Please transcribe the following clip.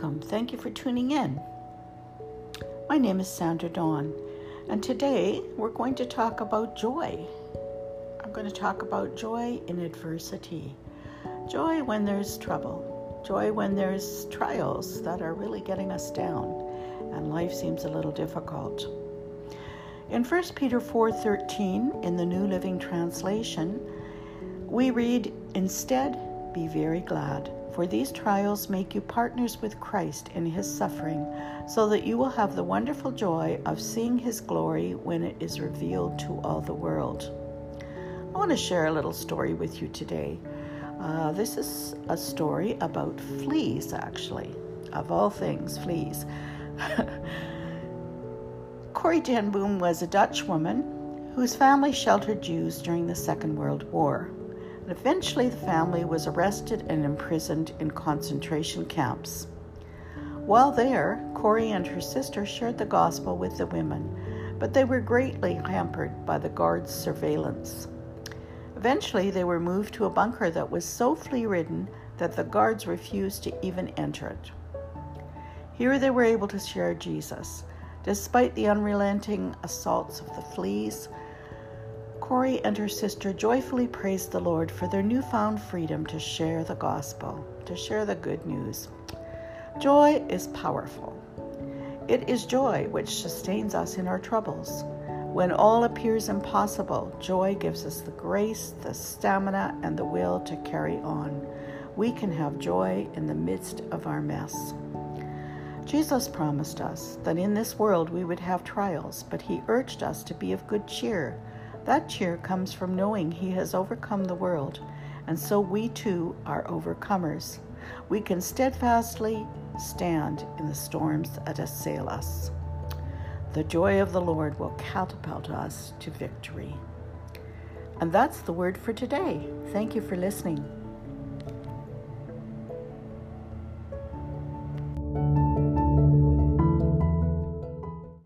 Welcome. Thank you for tuning in. My name is Sandra Dawn, and today we're going to talk about joy. I'm going to talk about joy in adversity, joy when there's trouble, joy when there's trials that are really getting us down and life seems a little difficult. In 1 Peter 4:13 in the New Living Translation, we read, "Instead, be very glad." For these trials make you partners with Christ in his suffering, so that you will have the wonderful joy of seeing his glory when it is revealed to all the world. I want to share a little story with you today. Uh, this is a story about fleas, actually. Of all things, fleas. Corrie ten Boom was a Dutch woman whose family sheltered Jews during the Second World War. Eventually, the family was arrested and imprisoned in concentration camps. While there, Corrie and her sister shared the gospel with the women, but they were greatly hampered by the guards' surveillance. Eventually, they were moved to a bunker that was so flea ridden that the guards refused to even enter it. Here they were able to share Jesus. Despite the unrelenting assaults of the fleas, Corrie and her sister joyfully praised the Lord for their newfound freedom to share the gospel, to share the good news. Joy is powerful. It is joy which sustains us in our troubles. When all appears impossible, joy gives us the grace, the stamina, and the will to carry on. We can have joy in the midst of our mess. Jesus promised us that in this world we would have trials, but he urged us to be of good cheer that cheer comes from knowing He has overcome the world, and so we too are overcomers. We can steadfastly stand in the storms that assail us. The joy of the Lord will catapult us to victory. And that's the word for today. Thank you for listening.